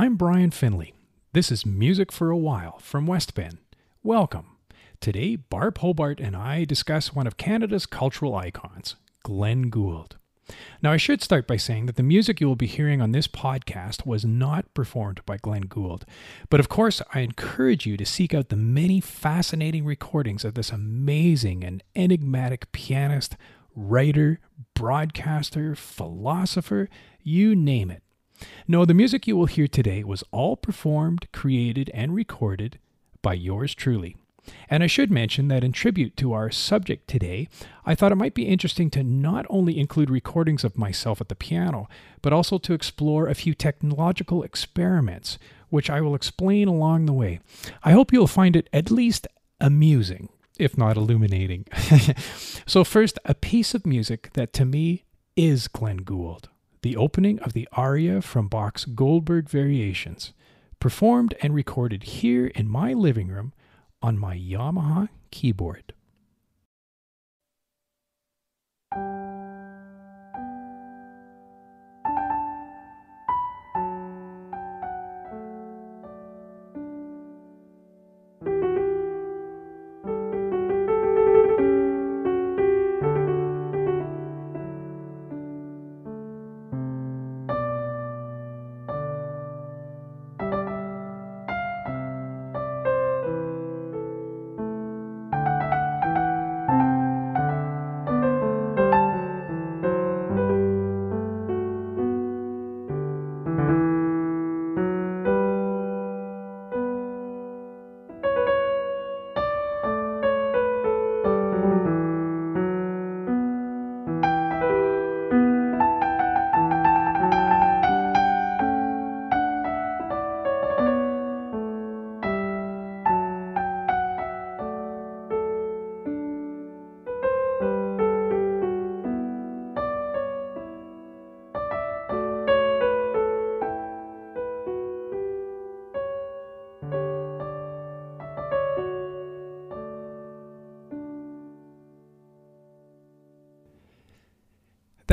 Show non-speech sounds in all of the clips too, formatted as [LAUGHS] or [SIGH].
I'm Brian Finley. This is Music for a While from West Bend. Welcome. Today, Barb Hobart and I discuss one of Canada's cultural icons, Glenn Gould. Now, I should start by saying that the music you will be hearing on this podcast was not performed by Glenn Gould. But of course, I encourage you to seek out the many fascinating recordings of this amazing and enigmatic pianist, writer, broadcaster, philosopher, you name it. No, the music you will hear today was all performed, created, and recorded by yours truly. And I should mention that in tribute to our subject today, I thought it might be interesting to not only include recordings of myself at the piano, but also to explore a few technological experiments, which I will explain along the way. I hope you'll find it at least amusing, if not illuminating. [LAUGHS] so, first, a piece of music that to me is Glenn Gould the opening of the aria from Bach's Goldberg Variations, performed and recorded here in my living room on my Yamaha keyboard.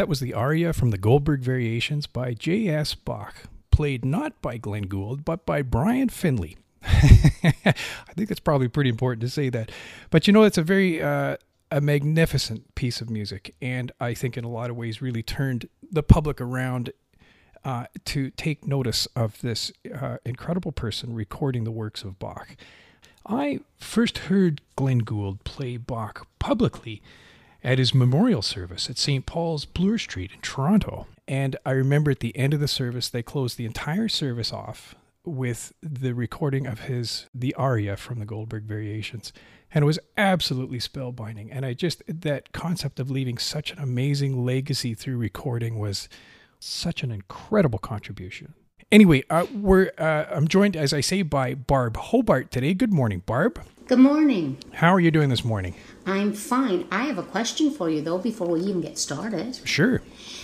That was the aria from the Goldberg Variations by J.S. Bach, played not by Glenn Gould, but by Brian Finley. [LAUGHS] I think that's probably pretty important to say that. But you know, it's a very uh, a magnificent piece of music, and I think in a lot of ways really turned the public around uh, to take notice of this uh, incredible person recording the works of Bach. I first heard Glenn Gould play Bach publicly at his memorial service at St. Paul's Bloor Street in Toronto. And I remember at the end of the service, they closed the entire service off with the recording of his the aria from the Goldberg Variations, and it was absolutely spellbinding. And I just that concept of leaving such an amazing legacy through recording was such an incredible contribution. Anyway, uh, we're uh, I'm joined, as I say, by Barb Hobart today. Good morning, Barb. Good morning. How are you doing this morning? I'm fine. I have a question for you, though, before we even get started. Sure.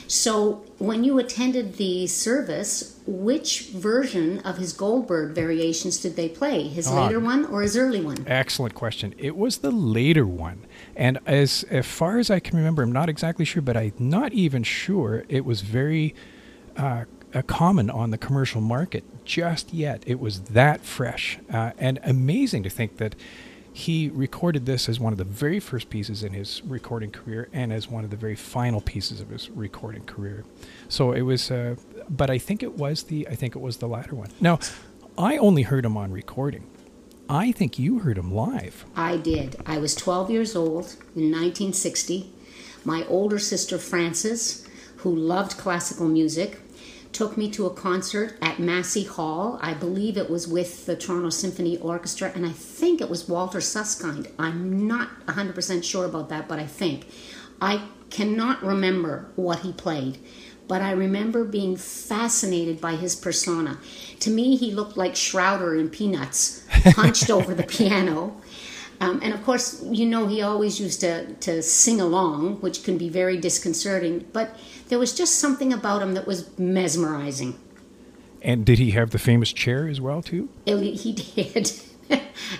So, when you attended the service, which version of his Goldberg variations did they play? His Ah. later one or his early one? Excellent question. It was the later one. And as, as far as I can remember, I'm not exactly sure, but I'm not even sure it was very uh, uh, common on the commercial market just yet. It was that fresh. Uh, and amazing to think that he recorded this as one of the very first pieces in his recording career and as one of the very final pieces of his recording career. So it was, uh, but I think it was the, I think it was the latter one. Now, I only heard him on recording. I think you heard him live. I did. I was 12 years old in 1960. My older sister Frances, who loved classical music, took me to a concert at Massey Hall. I believe it was with the Toronto Symphony Orchestra, and I think it was Walter Susskind. I'm not 100% sure about that, but I think. I cannot remember what he played, but I remember being fascinated by his persona. To me, he looked like Schroeder in Peanuts, [LAUGHS] hunched over the piano. Um, and of course, you know, he always used to, to sing along, which can be very disconcerting, but there was just something about him that was mesmerizing. And did he have the famous chair as well, too? It- he [LAUGHS] did.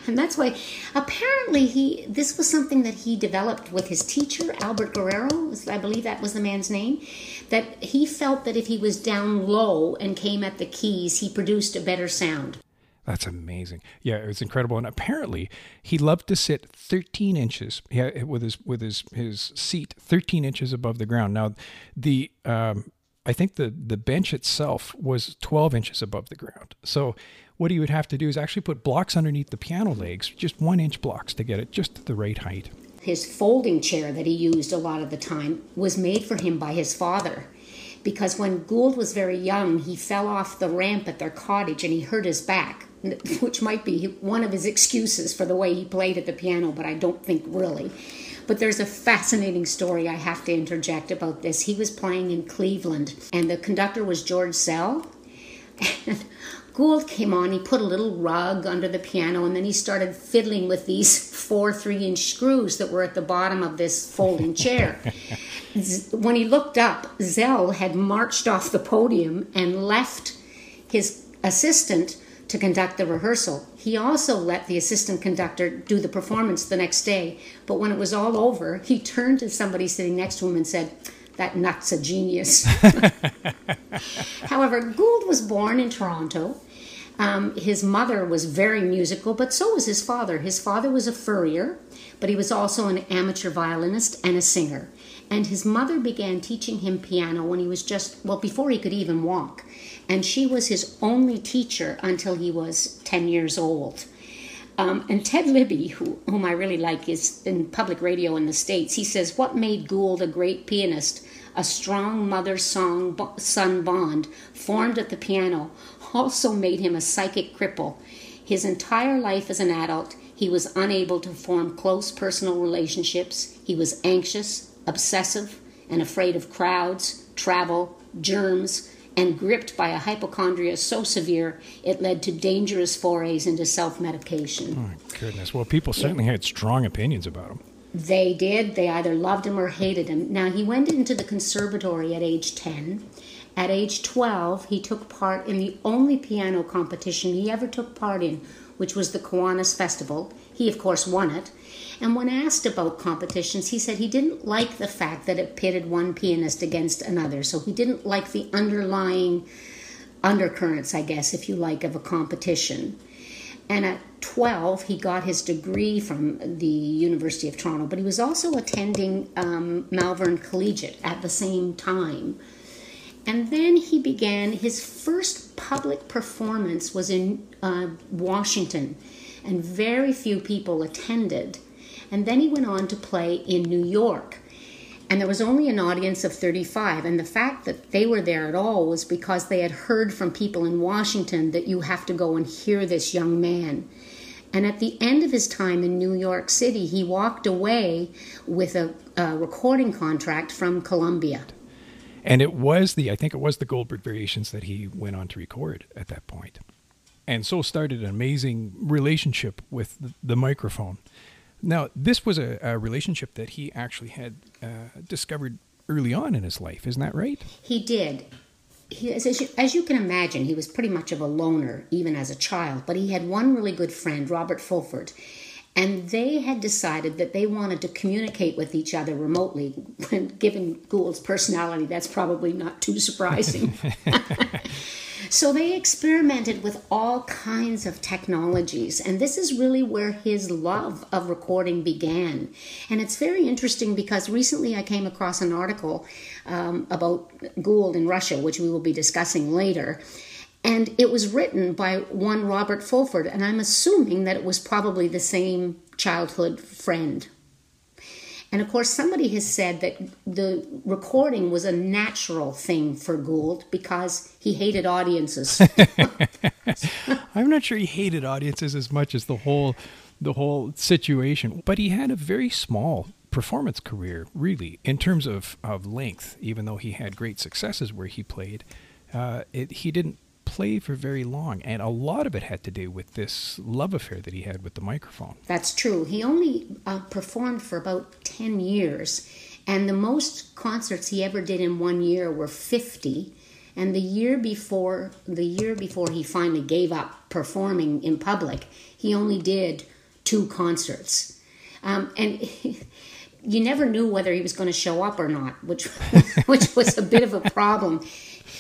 and that's why apparently he this was something that he developed with his teacher albert guerrero i believe that was the man's name that he felt that if he was down low and came at the keys he produced a better sound that's amazing. Yeah, it was incredible. And apparently, he loved to sit 13 inches with his with his his seat 13 inches above the ground. Now, the um, I think the the bench itself was 12 inches above the ground. So what he would have to do is actually put blocks underneath the piano legs, just one inch blocks to get it just at the right height. His folding chair that he used a lot of the time was made for him by his father. Because when Gould was very young, he fell off the ramp at their cottage and he hurt his back, which might be one of his excuses for the way he played at the piano, but I don't think really. But there's a fascinating story I have to interject about this. He was playing in Cleveland, and the conductor was George Szell. And Gould came on, he put a little rug under the piano, and then he started fiddling with these four three inch screws that were at the bottom of this folding chair. when he looked up, Szell had marched off the podium and left his assistant to conduct the rehearsal. He also let the assistant conductor do the performance the next day, but when it was all over, he turned to somebody sitting next to him and said, that nut's a genius. [LAUGHS] However, Gould was born in Toronto. Um, his mother was very musical, but so was his father. His father was a furrier, but he was also an amateur violinist and a singer. And his mother began teaching him piano when he was just, well, before he could even walk. And she was his only teacher until he was 10 years old. Um, and Ted Libbey, who, whom I really like, is in public radio in the States. He says, What made Gould a great pianist? A strong mother son bond formed at the piano also made him a psychic cripple. His entire life as an adult, he was unable to form close personal relationships. He was anxious, obsessive, and afraid of crowds, travel, germs, and gripped by a hypochondria so severe it led to dangerous forays into self medication. Oh, my goodness. Well, people certainly yeah. had strong opinions about him. They did. They either loved him or hated him. Now, he went into the conservatory at age 10. At age 12, he took part in the only piano competition he ever took part in, which was the Kiwanis Festival. He, of course, won it. And when asked about competitions, he said he didn't like the fact that it pitted one pianist against another. So he didn't like the underlying undercurrents, I guess, if you like, of a competition. And at 12, he got his degree from the University of Toronto, but he was also attending um, Malvern Collegiate at the same time. And then he began his first public performance was in uh, Washington, and very few people attended. And then he went on to play in New York. And there was only an audience of 35. And the fact that they were there at all was because they had heard from people in Washington that you have to go and hear this young man. And at the end of his time in New York City, he walked away with a, a recording contract from Columbia. And it was the, I think it was the Goldberg Variations that he went on to record at that point. And so started an amazing relationship with the, the microphone. Now, this was a, a relationship that he actually had uh, discovered early on in his life, isn't that right? He did. He, as, you, as you can imagine, he was pretty much of a loner, even as a child, but he had one really good friend, Robert Fulford. And they had decided that they wanted to communicate with each other remotely. [LAUGHS] Given Gould's personality, that's probably not too surprising. [LAUGHS] [LAUGHS] So they experimented with all kinds of technologies, and this is really where his love of recording began. And it's very interesting because recently I came across an article um, about Gould in Russia, which we will be discussing later. And it was written by one Robert Fulford, and I'm assuming that it was probably the same childhood friend and of course, somebody has said that the recording was a natural thing for Gould because he hated audiences. [LAUGHS] [LAUGHS] I'm not sure he hated audiences as much as the whole the whole situation, but he had a very small performance career, really, in terms of, of length, even though he had great successes where he played. Uh, it, he didn't play for very long, and a lot of it had to do with this love affair that he had with the microphone. That's true. He only uh, performed for about 10 years, and the most concerts he ever did in one year were 50. And the year before, the year before he finally gave up performing in public, he only did two concerts. Um, and [LAUGHS] you never knew whether he was going to show up or not, which [LAUGHS] which was a bit of a problem.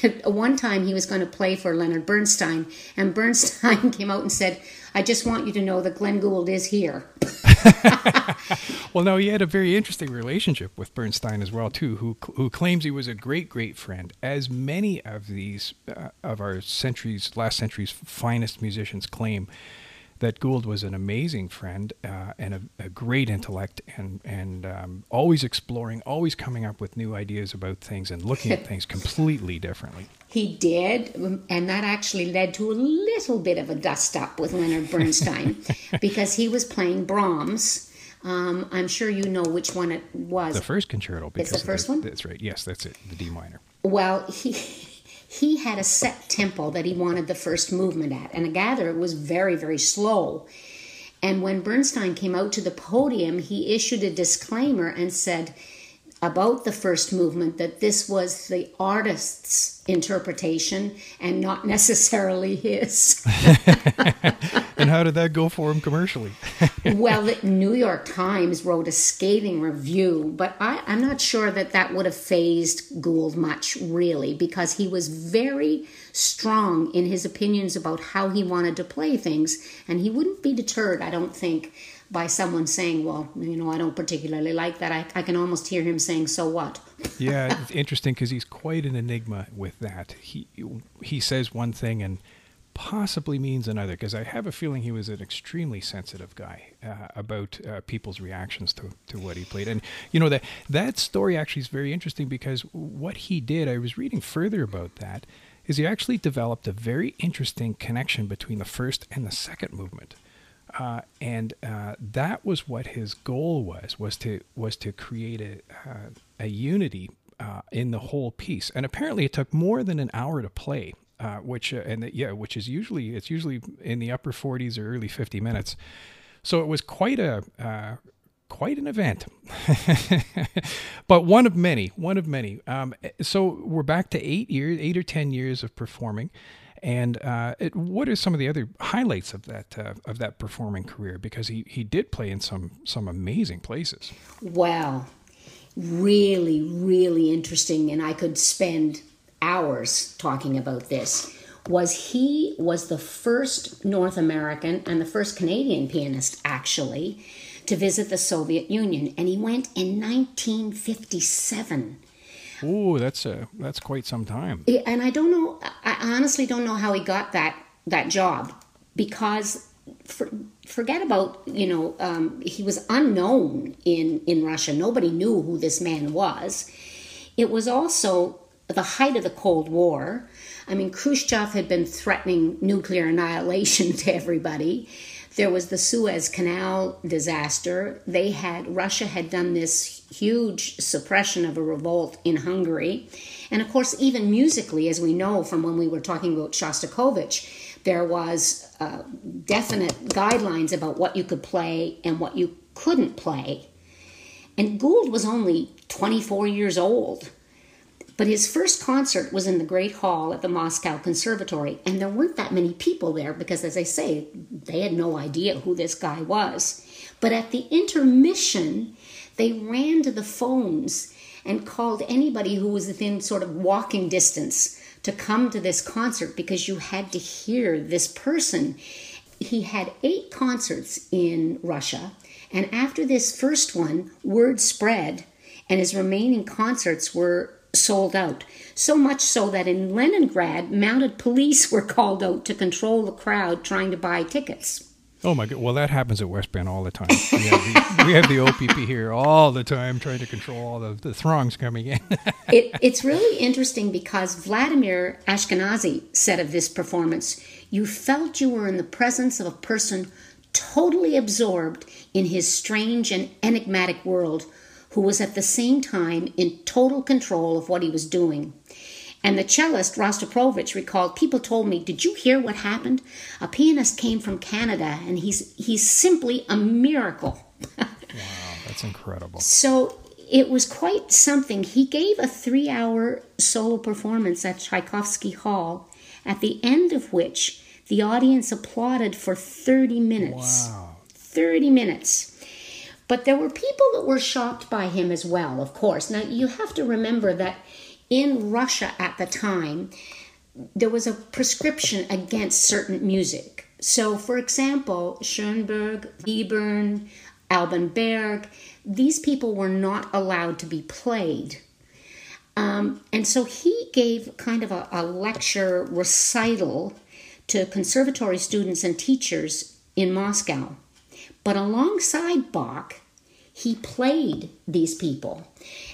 [LAUGHS] One time he was going to play for Leonard Bernstein, and Bernstein [LAUGHS] came out and said, "I just want you to know that Glenn Gould is here." [LAUGHS] well, no, he had a very interesting relationship with Bernstein as well, too, who who claims he was a great, great friend, as many of these uh, of our centuries, last century's finest musicians claim that Gould was an amazing friend uh, and a, a, great intellect, and and um, always exploring, always coming up with new ideas about things and looking at [LAUGHS] things completely differently. He did, and that actually led to a little bit of a dust up with Leonard Bernstein [LAUGHS] because he was playing Brahms. Um, I'm sure you know which one it was. The first concerto. It's the first the, one. That's right. Yes, that's it. The D minor. Well, he [LAUGHS] he had a set tempo that he wanted the first movement at, and gather it was very, very slow. And when Bernstein came out to the podium, he issued a disclaimer and said about the first movement that this was the artist's interpretation and not [LAUGHS] necessarily his. [LAUGHS] and how did that go for him commercially? [LAUGHS] well, the New York Times wrote a scathing review, but I, I'm not sure that that would have fazed Gould much, really, because he was very strong in his opinions about how he wanted to play things, and he wouldn't be deterred, I don't think, by someone saying, well, you know, I don't particularly like that. I, I can almost hear him saying, so what? yeah, [LAUGHS] it's interesting because he's quite an enigma with that. He, he says one thing and possibly means another because I have a feeling he was an extremely sensitive guy uh, about uh, people's reactions to, to what he played. And you know that that story actually is very interesting because what he did, I was reading further about that, is he actually developed a very interesting connection between the first and the second movement. Uh, and uh, that was what his goal was was to was to create a uh, a unity uh, in the whole piece. And apparently, it took more than an hour to play uh, which uh, and the, yeah, which is usually it's usually in the upper 40s or early 50 minutes. So it was quite a quite an event, [LAUGHS] but one of many, one of many. Um, so we're back to eight years, eight or ten years of performing. And uh, it, what are some of the other highlights of that uh, of that performing career? Because he, he did play in some some amazing places. Wow, really, really interesting, and I could spend hours talking about this was he was the first North American and the first Canadian pianist actually to visit the Soviet Union and he went in 1957. Ooh, that's a that's quite some time. And I don't know I honestly don't know how he got that that job because for, forget about you know um, he was unknown in in Russia. Nobody knew who this man was. It was also the height of the Cold War. I mean, Khrushchev had been threatening nuclear annihilation [LAUGHS] to everybody. There was the Suez Canal disaster. They had, Russia had done this huge suppression of a revolt in Hungary. And of course, even musically, as we know from when we were talking about Shostakovich, there was uh, definite guidelines about what you could play and what you couldn't play. And Gould was only 24 years old but his first concert was in the Great Hall at the Moscow Conservatory, and there weren't that many people there because, as I say, they had no idea who this guy was. But at the intermission, they ran to the phones and called anybody who was within sort of walking distance to come to this concert because you had to hear this person. He had eight concerts in Russia, and after this first one, word spread, and his remaining concerts were sold out. So much so that in Leningrad, mounted police [LAUGHS] were called out to control the crowd trying to buy tickets. Oh my god! Well, that happens at West Bend all the time. We have the, we have the OPP here all the time, trying to control all the, the throngs coming in. [LAUGHS] it, it's really interesting because Vladimir Ashkenazy said of this performance, "You felt you were in the presence of a person totally absorbed in his strange and enigmatic world, who was at the same time in total control of what he was doing. And the cellist, Rostropovich, recalled, People told me, Did you hear what happened? A pianist came from Canada, and he's, he's simply a miracle. [LAUGHS] wow, that's incredible. So it was quite something. He gave a three hour solo performance at Tchaikovsky Hall, at the end of which the audience applauded for 30 minutes. Wow. 30 minutes. But there were people that were shocked by him as well, of course. Now, you have to remember that in Russia at the time, there was a prescription against certain music. So, for example, Schoenberg, Webern, Alban Berg, these people were not allowed to be played. Um, and so he gave kind of a, a lecture recital to conservatory students and teachers in Moscow. But alongside Bach, he played these people.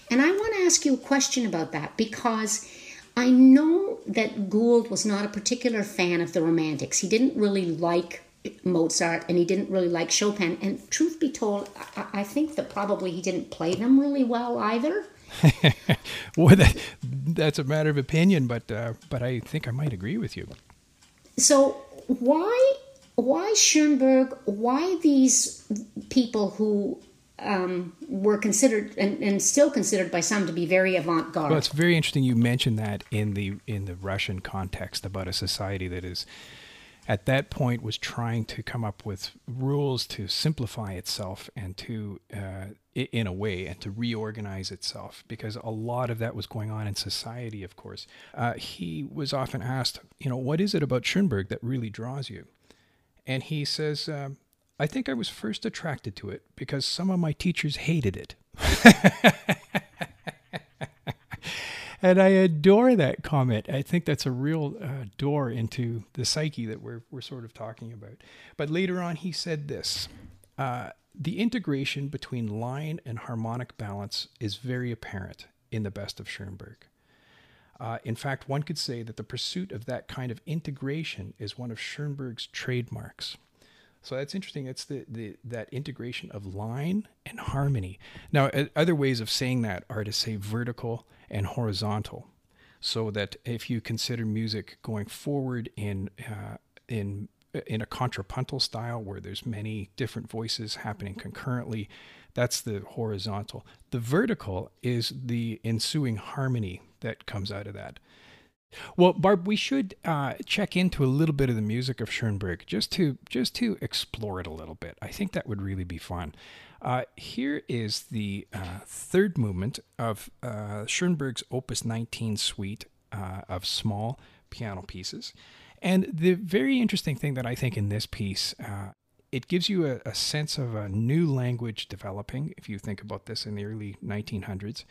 And I want to ask you a question about that because I know that Gould was not a particular fan of the Romantics. He didn't really like Mozart and he didn't really like Chopin. And truth be told, I, I think that probably he didn't play them really well either. [LAUGHS] well, that, that's a matter of opinion, but uh, but I think I might agree with you. So why why Schoenberg? Why these people who um, were considered and, and, still considered by some to be very avant-garde? Well, it's very interesting you mentioned that in the in the Russian context about a society that is at that point was trying to come up with rules to simplify itself and to uh, in a way and to reorganize itself because a lot of that was going on in society of course uh, he was often asked you know what is it about schoenberg that really draws you and he says um, i think i was first attracted to it because some of my teachers hated it [LAUGHS] and I adore that comment. I think that's a real uh, door into the psyche that we're, we're sort of talking about. But later on, he said this uh, The integration between line and harmonic balance is very apparent in the best of Schoenberg. Uh, in fact, one could say that the pursuit of that kind of integration is one of Schoenberg's trademarks. So that's interesting. It's the, the that integration of line and harmony. Now, other ways of saying that are to say vertical and horizontal. So that if you consider music going forward in uh, in in a contrapuntal style where there's many different voices happening concurrently, that's the horizontal. The vertical is the ensuing harmony that comes out of that. Well, Barb, we should uh, check into a little bit of the music of Schoenberg just to just to explore it a little bit. I think that would really be fun. Uh, here is the uh, third movement of uh, Schoenberg's Opus 19 suite uh, of small piano pieces, and the very interesting thing that I think in this piece. Uh, it gives you a, a sense of a new language developing, if you think about this in the early 1900s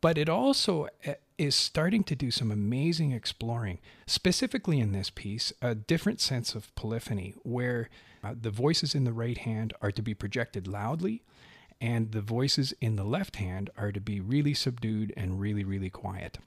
but it also eh, is starting to do some amazing exploring, specifically in this piece, a different sense of polyphony where uh, the voices in the right hand are to be projected loudly and the voices in the left hand are to be really subdued and really, really quiet.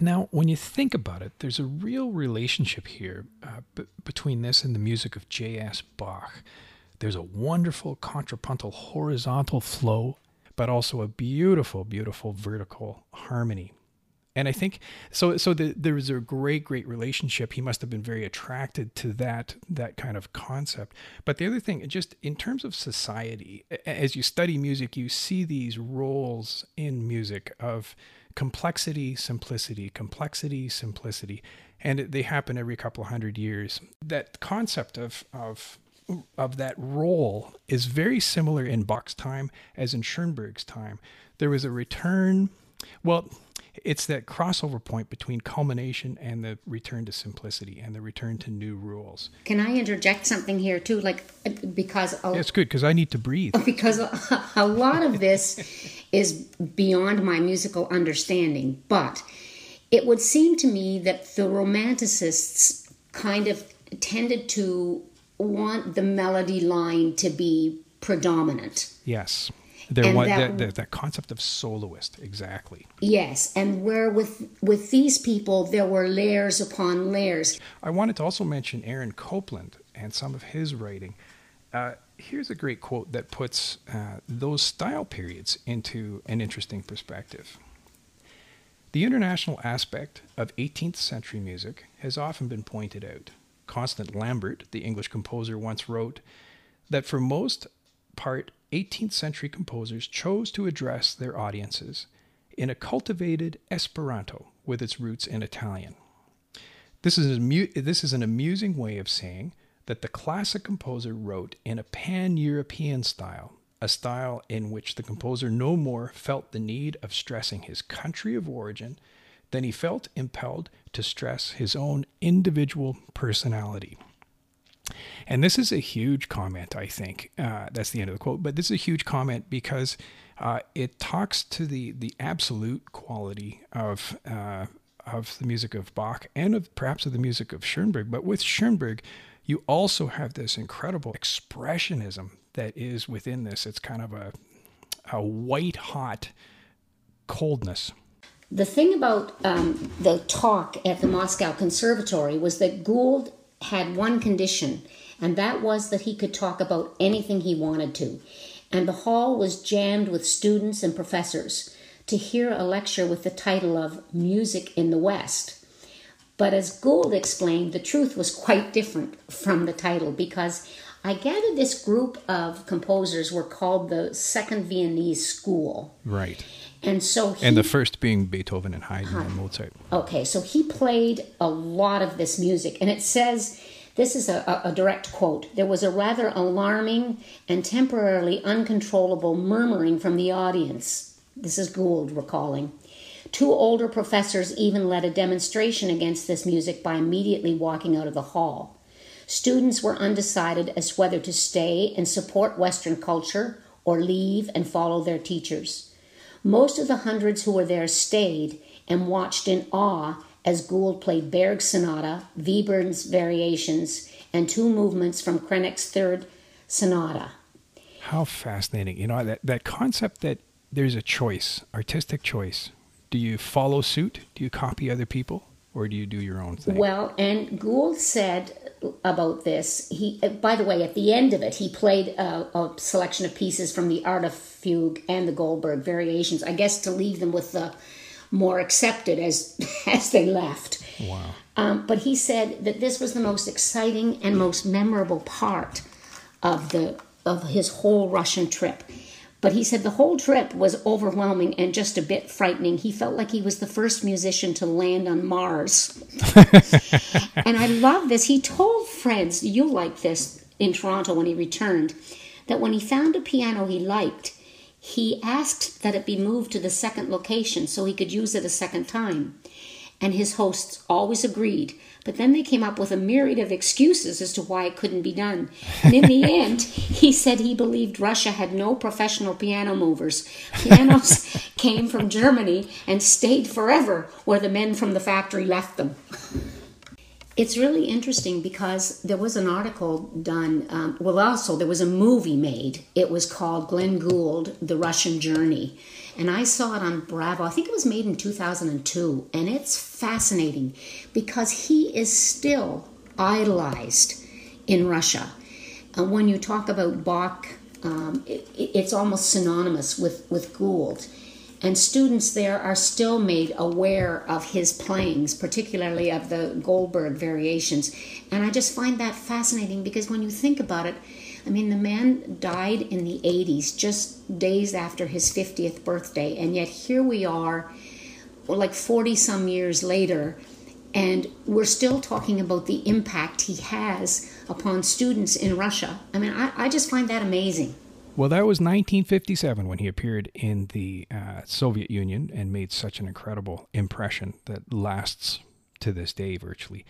Now, when you think about it, there's a real relationship here uh, b- between this and the music of J.S. Bach. There's a wonderful contrapuntal horizontal flow, but also a beautiful, beautiful vertical harmony. And I think so. So the, there was a great, great relationship. He must have been very attracted to that that kind of concept. But the other thing, just in terms of society, as you study music, you see these roles in music of complexity, simplicity, complexity, simplicity. And they happen every couple hundred years. That concept of, of, of that role is very similar in Bach's time as in Schoenberg's time. There was a return. Well, it's that crossover point between culmination and the return to simplicity and the return to new rules. Can I interject something here too? Like uh, because a, it's good because I need to breathe. [LAUGHS] Because a, a lot of this [LAUGHS] is beyond my musical understanding, but it would seem to me that the romanticists kind of tended to want the melody line to be predominant. Yes. There was that, that, that, concept of soloist, exactly. Yes, and where with with these people there were layers upon layers. I wanted to also mention Aaron Copland and some of his writing. Uh, here's a great quote that puts uh, those style periods into an interesting perspective. The international aspect of 18th century music has often been pointed out. Constant Lambert, the English composer, once wrote that for most part, 18th century composers chose to address their audiences in a cultivated Esperanto with its roots in Italian. This is, a, this is an amusing way of saying that the classic composer wrote in a pan European style, a style in which the composer no more felt the need of stressing his country of origin than he felt impelled to stress his own individual personality. And this is a huge comment, I think. Uh, that's the end of the quote. But this is a huge comment because uh, it talks to the the absolute quality of uh, of the music of Bach and of perhaps of the music of Schoenberg. But with Schoenberg, you also have this incredible expressionism that is within this. It's kind of a a white hot coldness. The thing about um, the talk at the Moscow Conservatory was that Gould had one condition, and that was that he could talk about anything he wanted to. And the hall was jammed with students and professors to hear a lecture with the title of Music in the West. But as Gould explained, the truth was quite different from the title because I gather this group of composers were called the Second Viennese School. Right. And so he, And the first being Beethoven and Haydn and Mozart. Okay, so he played a lot of this music and it says this is a, a, direct quote. There was a rather alarming and temporarily uncontrollable murmuring from the audience. This is Gould recalling. Two older professors even led a demonstration against this music by immediately walking out of the hall. Students were undecided as whether to stay and support Western culture or leave and follow their teachers. Most of the hundreds who were there stayed and watched in awe as Gould played Berg's Sonata, Webern's Variations, and two movements from Krenek's Third Sonata. How fascinating. You know, that, that concept that there's a choice, artistic choice. Do you follow suit? Do you copy other people? Or do you do your own thing? Well, and Gould said about this. He, by the way, at the end of it, he played a, a, selection of pieces from the Art of Fugue and the Goldberg Variations. I guess to leave them with the more accepted as [LAUGHS] as they left. Wow. Um, but he said that this was the most exciting and most memorable part of the of his whole Russian trip. But he said the whole trip was overwhelming and just a bit frightening. He felt like he was the first musician to land on Mars. [LAUGHS] and I love this. He told friends, you'll like this in Toronto when he returned, that when he found a piano he liked, he asked that it be moved to the second location so he could use it a second time. And his hosts always agreed but then they came up with a myriad of excuses as to why it couldn't be done. And in the [LAUGHS] end, he said he believed Russia had no professional piano movers. Pianos [LAUGHS] came from Germany and stayed forever where the men from the factory left them. It's really interesting because there was an article done, um, well, also there was a movie made. It was called Glenn Gould, The Russian Journey and I saw it on Bravo. I think it was made in 2002, and it's fascinating because he is still idolized in Russia. And when you talk about Bach, um, it, it's almost synonymous with, with Gould. And students there are still made aware of his playings, particularly of the Goldberg variations. And I just find that fascinating because when you think about it, I mean, the man died in the 80s, just days after his 50th birthday, and yet here we are, like 40 some years later, and we're still talking about the impact he has upon students in Russia. I mean, I, I just find that amazing. Well, that was 1957 when he appeared in the uh, Soviet Union and made such an incredible impression that lasts to this day virtually.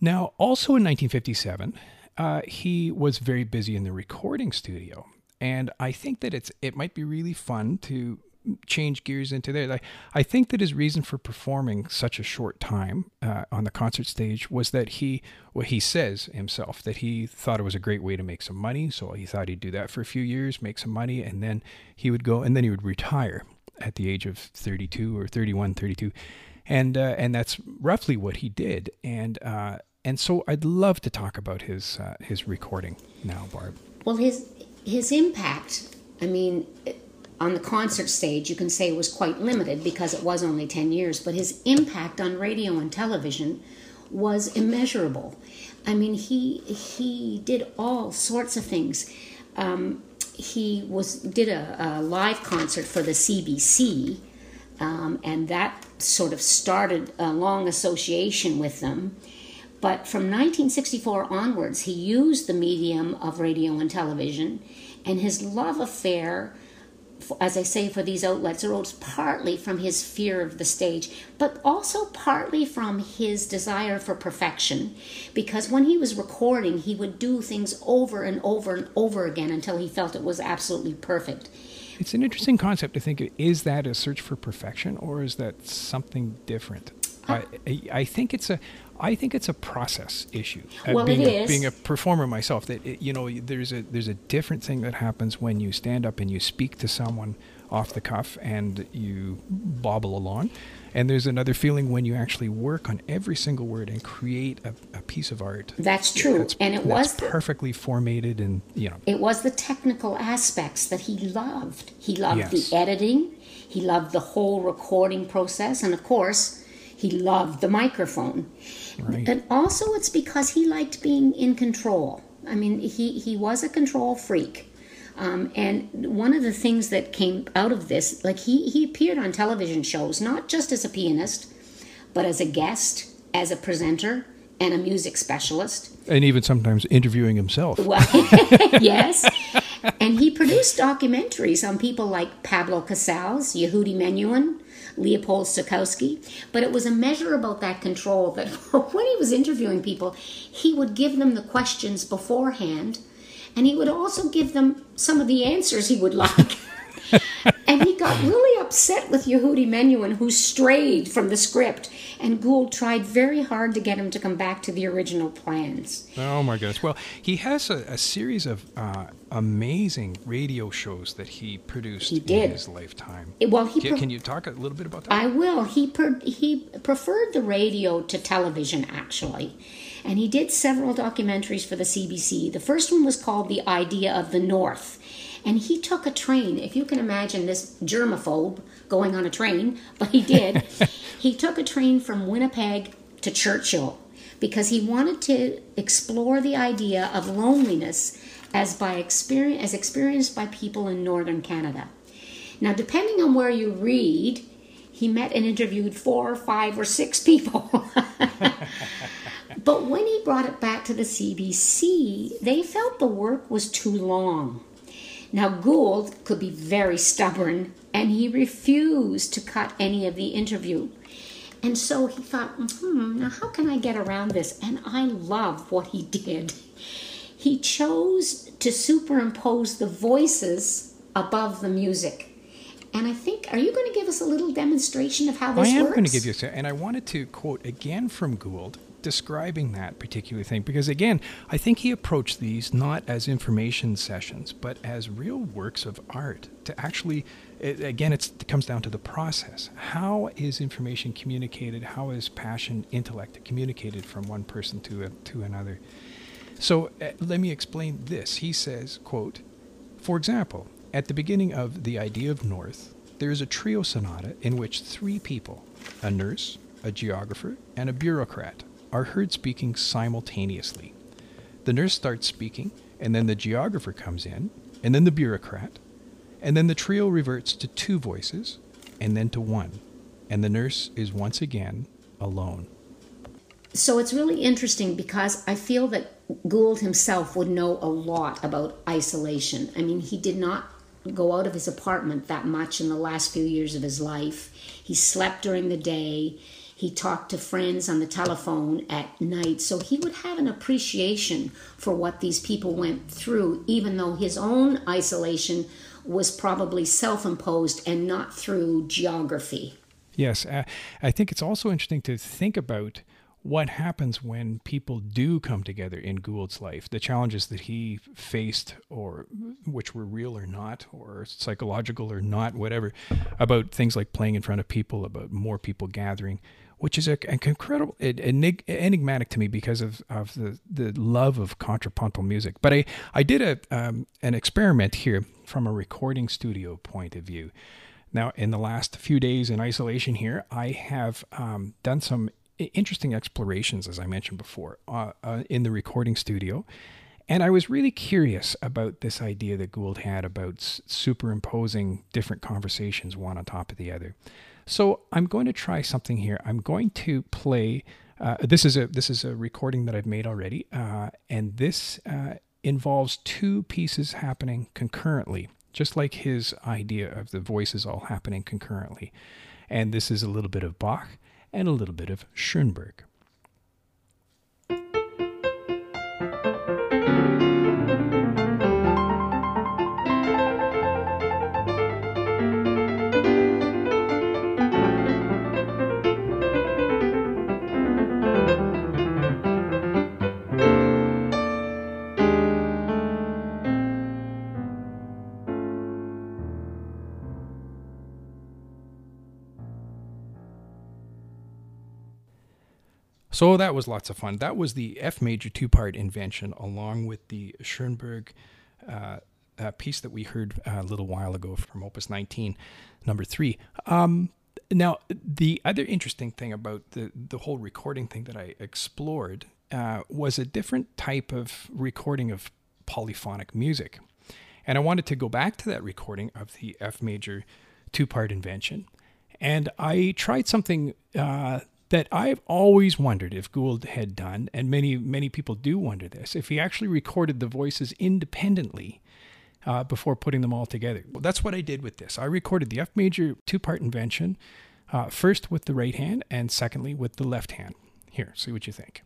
Now, also in 1957, uh, he was very busy in the recording studio, and I think that it's it might be really fun to change gears into there. I, I think that his reason for performing such a short time uh, on the concert stage was that he, well, he says himself that he thought it was a great way to make some money. So he thought he'd do that for a few years, make some money, and then he would go and then he would retire at the age of 32 or 31, 32. And, uh, and that's roughly what he did. And, uh, and so I'd love to talk about his, uh, his recording now, Barb. Well, his, his impact, I mean, on the concert stage, you can say was quite limited because it was only 10 years, but his impact on radio and television was immeasurable. I mean, he he did all sorts of things. Um, he was did a, a, live concert for the CBC, um, and that sort of started a long association with them. But from 1964 onwards, he used the medium of radio and television, and his love affair as I say, for these outlets arose partly from his fear of the stage, but also partly from his desire for perfection. Because when he was recording, he would do things over and over and over again until he felt it was absolutely perfect. It's an interesting concept to think is that a search for perfection or is that something different? Uh, I, I think it's a I think it's a process issue. Uh, well, being it a. Being a performer myself, that it, you know, there's a there's a different thing that happens when you stand up and you speak to someone off the cuff and you bobble along, and there's another feeling when you actually work on every single word and create a, a piece of art. That's true, that's, and it was perfectly formatted, and you know, it was the technical aspects that he loved. He loved yes. the editing. He loved the whole recording process, and of course, he loved the microphone. Right. And also, it's because he liked being in control. I mean, he, he was a control freak. Um, and one of the things that came out of this, like he, he appeared on television shows, not just as a pianist, but as a guest, as a presenter, and a music specialist. And even sometimes interviewing himself. Well, [LAUGHS] yes. And he produced documentaries on people like Pablo Casals, Yehudi Menuhin, Leopold Stokowski. But it was a measure about that control that [LAUGHS] when he was interviewing people, he would give them the questions beforehand and he would also give them some of the answers he would [LAUGHS] like. And he got really upset with Yehudi Menuhin, who strayed from the script, and Gould tried very hard to get him to come back to the original plans. Oh my goodness! Well, he has a, a series of uh, amazing radio shows that he produced he did. in his lifetime. Well, he can, can you talk a little bit about that? I will. He per, he preferred the radio to television, actually. And he did several documentaries for the CBC. The first one was called The Idea of the North and he took a train. If you can imagine this germaphobe going on a train, but he did. [LAUGHS] he took a train from Winnipeg to Churchill because he wanted to explore the idea of loneliness as by experience as experienced by people in northern Canada. Now, depending on where you read, he met and interviewed four, or five, or six people. [LAUGHS] but when he brought it back to the CBC, they felt the work was too long. Now, Gould could be very stubborn, and he refused to cut any of the interview. And so he thought, hmm, now how can I get around this? And I love what he did. He chose to superimpose the voices above the music. And I think, are you going to give us a little demonstration of how this works? I am works? going to give you a, and I wanted to quote again from Gould describing that particular thing? Because again i think he approached these not as information sessions but as real works of art to actually it, again it comes down to the process. How is information communicated? How is passion intellect communicated from one person to a, to another? So uh, let me explain this. He says quote for example at the beginning of the idea of north there is a trio sonata in which three people a nurse a geographer, and a bureaucrat are heard speaking simultaneously. The nurse starts speaking, and then the geographer comes in, and then the bureaucrat, and then the trio reverts to two voices, and then to one, and the nurse is once again alone. so it's really interesting because I feel that Gould himself would know a lot about isolation. I mean, he did not go out of his apartment that much in the last few years of his life. He slept during the day. He talked to friends on the telephone at night. So he would have an appreciation for what these people went through, even though his own isolation was probably self imposed and not through geography. Yes. Uh, I think it's also interesting to think about what happens when people do come together in Gould's life, the challenges that he faced, or which were real or not, or psychological or not, whatever, about things like playing in front of people, about more people gathering, which is a, incredible, enig- enigmatic to me because of, of the, the love of contrapuntal music. But I, I did a, um, an experiment here from a recording studio point of view. Now, in the last few days in isolation here, I have um, done some interesting explorations, as I mentioned before, uh, uh, in the recording studio. And I was really curious about this idea that Gould had about s- superimposing different conversations one on top of the other. So I'm going to try something here. I'm going to play. Uh, this is a this is a recording that I've made already, uh, and this uh, involves two pieces happening concurrently, just like his idea of the voices all happening concurrently. And this is a little bit of Bach and a little bit of Schoenberg. So that was lots of fun. That was the F major two part invention, along with the Schoenberg uh, uh, piece that we heard a little while ago from Opus 19, number three. Um, now, the other interesting thing about the, the whole recording thing that I explored uh, was a different type of recording of polyphonic music. And I wanted to go back to that recording of the F major two part invention. And I tried something uh, that I've always wondered if Gould had done, and many many people do wonder this, if he actually recorded the voices independently uh, before putting them all together. Well, that's what I did with this. I recorded the F major two part invention, uh, first with the right hand, and secondly with the left hand. Here, see what you think.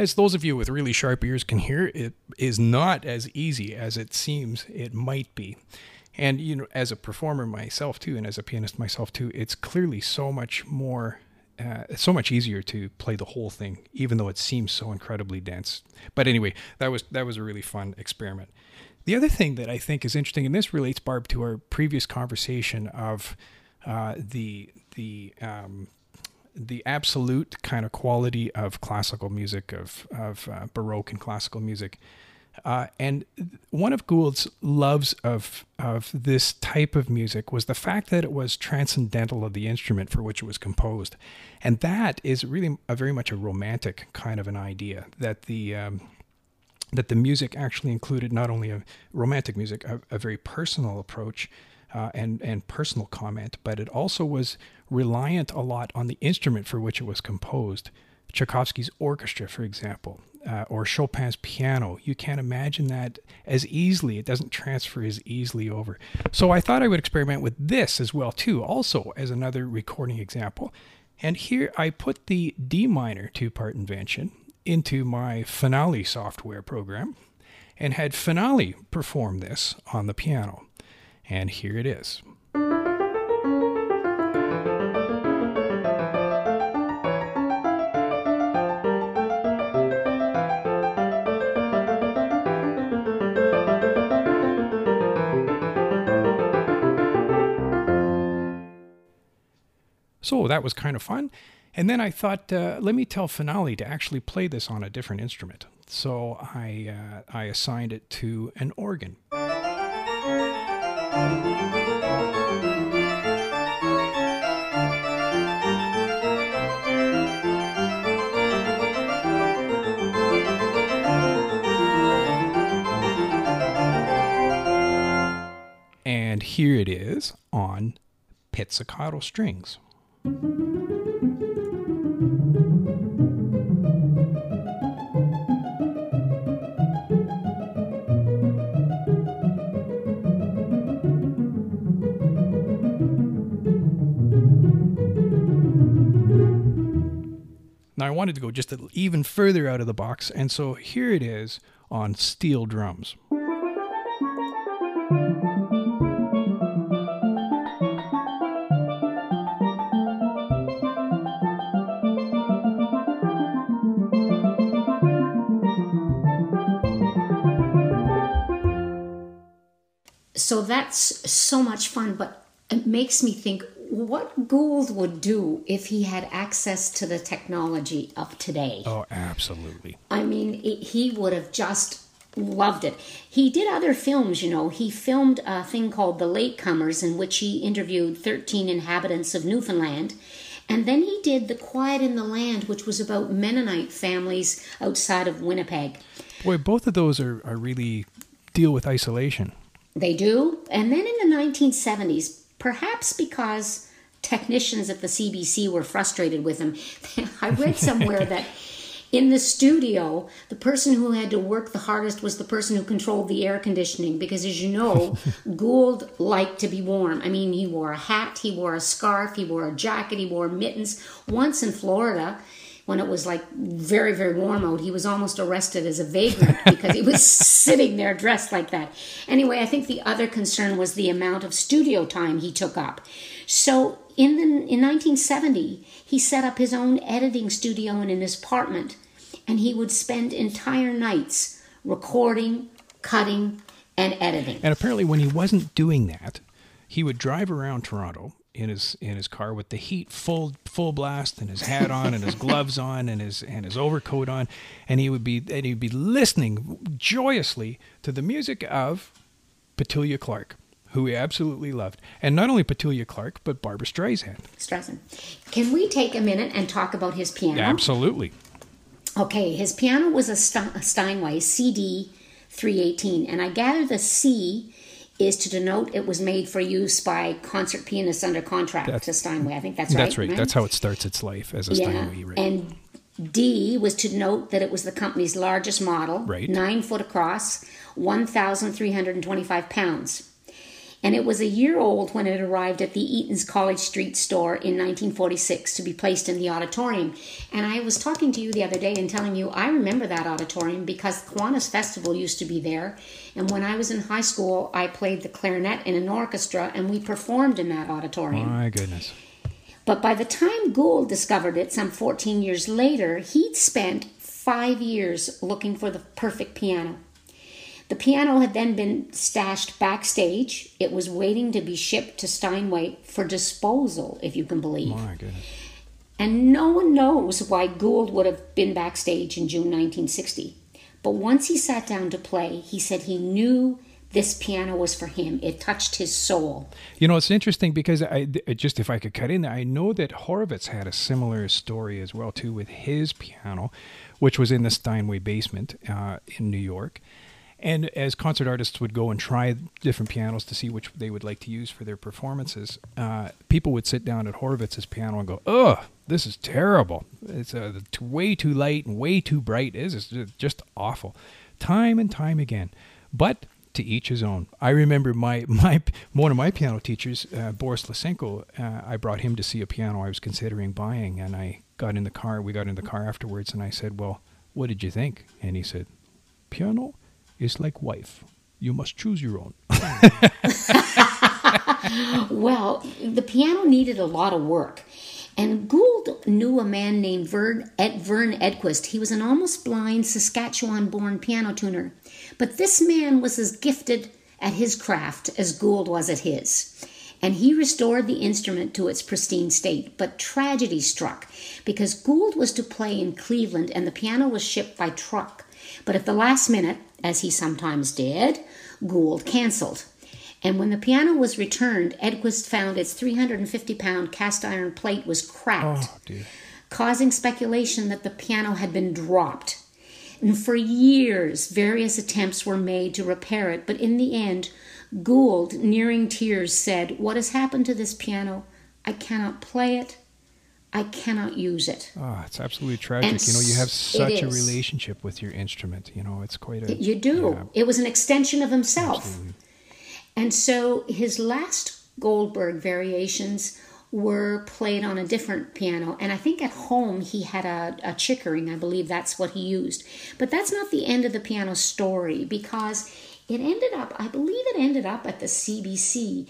As those of you with really sharp ears can hear, it is not as easy as it seems it might be. And you know, as a performer myself too, and as a pianist myself too, it's clearly so much more, uh, so much easier to play the whole thing, even though it seems so incredibly dense. But anyway, that was that was a really fun experiment. The other thing that I think is interesting, and this relates, Barb, to our previous conversation of uh, the the um, the absolute kind of quality of classical music, of, of uh, Baroque and classical music. Uh, and one of Gould's loves of, of this type of music was the fact that it was transcendental of the instrument for which it was composed. And that is really a very much a romantic kind of an idea that the, um, that the music actually included not only a romantic music, a, a very personal approach uh, and and personal comment, but it also was reliant a lot on the instrument for which it was composed. Tchaikovsky's orchestra, for example, uh, or Chopin's piano. You can't imagine that as easily. It doesn't transfer as easily over. So I thought I would experiment with this as well too, also as another recording example. And here I put the D minor two-part invention into my Finale software program and had Finale perform this on the piano. And here it is. So that was kind of fun. And then I thought, uh, let me tell Finale to actually play this on a different instrument. So I, uh, I assigned it to an organ. And here it is on pizzicato strings. Now I wanted to go just even further out of the box, and so here it is on steel drums. That's so much fun, but it makes me think what Gould would do if he had access to the technology of today. Oh, absolutely. I mean, it, he would have just loved it. He did other films, you know. He filmed a thing called The Latecomers, in which he interviewed 13 inhabitants of Newfoundland. And then he did The Quiet in the Land, which was about Mennonite families outside of Winnipeg. Boy, both of those are, are really deal with isolation. They do. And then in the 1970s, perhaps because technicians at the CBC were frustrated with him, [LAUGHS] I read somewhere that in the studio, the person who had to work the hardest was the person who controlled the air conditioning because, as you know, [LAUGHS] Gould liked to be warm. I mean, he wore a hat, he wore a scarf, he wore a jacket, he wore mittens. Once in Florida, when it was like very, very warm out, he was almost arrested as a vagrant [LAUGHS] because he was sitting there dressed like that. Anyway, I think the other concern was the amount of studio time he took up. So in the in 1970, he set up his own editing studio in his apartment, and he would spend entire nights recording, cutting, and editing. And apparently, when he wasn't doing that, he would drive around Toronto in his in his car with the heat full full blast and his hat on and his [LAUGHS] gloves on and his and his overcoat on, and he would be and he'd be listening joyously to the music of Petula Clark, who he absolutely loved, and not only Petula Clark but Barbara Streisand. Streisand. Can we take a minute and talk about his piano? Absolutely. Okay, his piano was a, St- a Steinway CD 318, and I gather the C is to denote it was made for use by concert pianists under contract That's- to Steinway. I think that's right. That's right. That's how it starts its life as a yeah. Steinway. Right. And D was to note that it was the company's largest model, Right. nine foot across, 1,325 pounds. And it was a year old when it arrived at the Eaton's College Street store in 1946 to be placed in the auditorium. And I was talking to you the other day and telling you I remember that auditorium because the Kiwanis Festival used to be there. And when I was in high school, I played the clarinet in an orchestra and we performed in that auditorium. My goodness. But by the time Gould discovered it, some 14 years later, he'd spent five years looking for the perfect piano. The piano had then been stashed backstage. It was waiting to be shipped to Steinway for disposal, if you can believe. My goodness. And no one knows why Gould would have been backstage in June 1960. But once he sat down to play, he said he knew this piano was for him. It touched his soul. You know, it's interesting because I just if I could cut in there, I know that Horowitz had a similar story as well too with his piano, which was in the Steinway basement uh, in New York. And as concert artists would go and try different pianos to see which they would like to use for their performances, uh, people would sit down at Horowitz's piano and go, "Ugh, this is terrible. It's uh, t- way too light and way too bright. This is just awful." Time and time again, but to each his own. I remember my [LAUGHS] my one of my piano teachers, uh, Boris Lysenko. Uh, I brought him to see a piano I was considering buying, and I got in the car. We got in the car afterwards, and I said, "Well, what did you think?" And he said, "Piano is like wife. You must choose your own." [LAUGHS] Well, the piano needed a lot of work. And Gould knew a man named Vern, Ed, Vern Edquist. He was an almost blind Saskatchewan born piano tuner. But this man was as gifted at his craft as Gould was at his. And he restored the instrument to its pristine state. But tragedy struck because Gould was to play in Cleveland and the piano was shipped by truck. But at the last minute, as he sometimes did, Gould canceled. And when the piano was returned, Edquist found its 350 pound cast iron plate was cracked, Oh, causing speculation that the piano had been dropped. And for years, various attempts were made to repair it, but in the end, Gould, nearing tears, said, What has happened to this piano? I cannot play it. I cannot use it. Oh, it's absolutely tragic. And you know, you have such a relationship with your instrument. You know, it's quite a. You do. yeah, It was an extension of himself. absolutely. And so his last Goldberg variations were played on a different piano. And I think at home he had a, a Chickering. I believe that's what he used. But that's not the end of the piano story because it ended up, I believe it ended up at the CBC.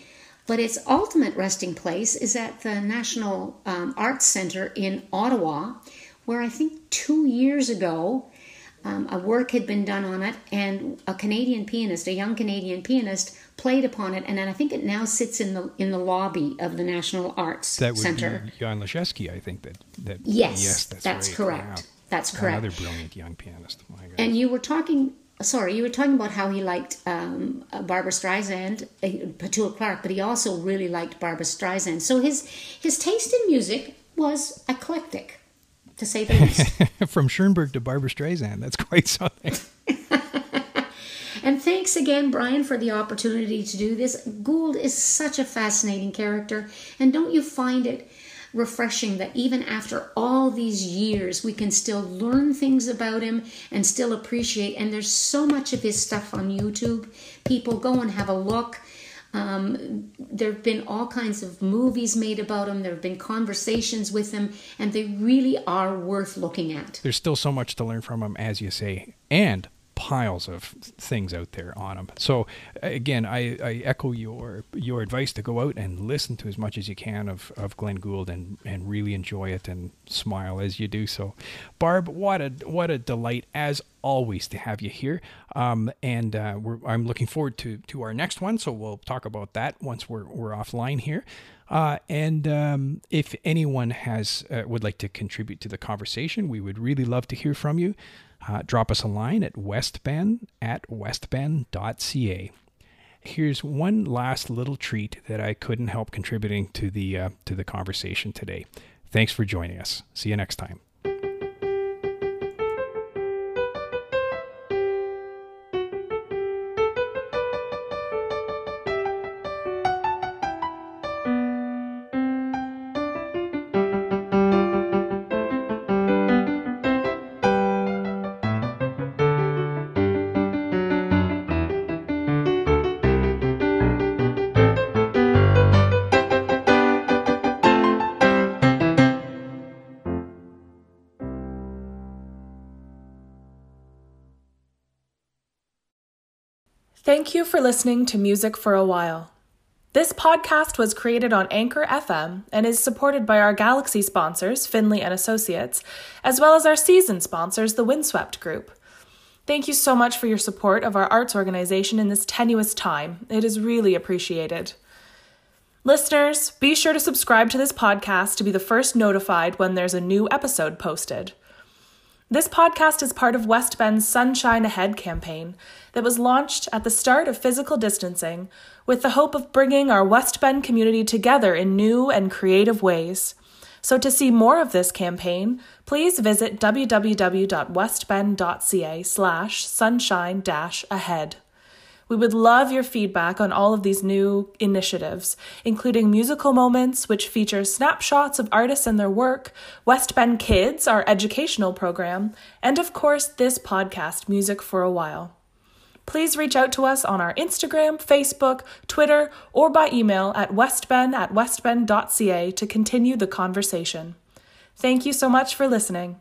But its ultimate resting place is at the National um, Arts Center in Ottawa, where I think two years ago um, a work had been done on it, and a Canadian pianist, a young Canadian pianist, played upon it, and then I think it now sits in the in the lobby of the National Arts That would Center. be Jan Lisiecki, I think. That that. Yes, yes, that's, that's right. correct. Wow. That's correct. Another brilliant young pianist. My And you were talking, sorry, you were talking about how he liked um, uh, Barbara Streisand, uh, Petula Clark, but he also really liked Barbara Streisand. So his his taste in music was eclectic, to say the least. [LAUGHS] From Schoenberg to Barbara Streisand, that's quite something. [LAUGHS] And thanks again, Brian, for the opportunity to do this. Gould is such a fascinating character, and don't you find it refreshing that even after all these years, we can still learn things about him and still appreciate? And there's so much of his stuff on YouTube. People go and have a look. Um, there have been all kinds of movies made about him. There have been conversations with him, and they really are worth looking at. There's still so much to learn from him, as you say, and piles of things out there on them. So again, I, I echo your your advice to go out and listen to as much as you can of, of Glenn Gould and, and really enjoy it and smile as you do so. Barb, what a what a delight as always to have you here. Um, and uh, I'm looking forward to to our next one. So we'll talk about that once we're we're offline here. Uh, and um, if anyone has uh, would like to contribute to the conversation, we would really love to hear from you. Uh, drop us a line at westben at westben.ca. Here's one last little treat that I couldn't help contributing to the uh, to the conversation today. Thanks for joining us. See you next time. Thank you for listening to Music for a While. This podcast was created on Anchor FM and is supported by our Galaxy sponsors, Finley and Associates, as well as our season sponsors, the Windswept Group. Thank you so much for your support of our arts organization in this tenuous time. It is really appreciated. Listeners, be sure to subscribe to this podcast to be the first notified when there's a new episode posted. This podcast is part of Westben's Sunshine Ahead campaign that was launched at the start of physical distancing with the hope of bringing our West Bend community together in new and creative ways. So to see more of this campaign, please visit www.westben.ca slash sunshine ahead. We would love your feedback on all of these new initiatives, including musical moments, which feature snapshots of artists and their work, Westben Kids, our educational program, and of course, this podcast, Music for a While. Please reach out to us on our Instagram, Facebook, Twitter, or by email at westben at westben.ca to continue the conversation. Thank you so much for listening.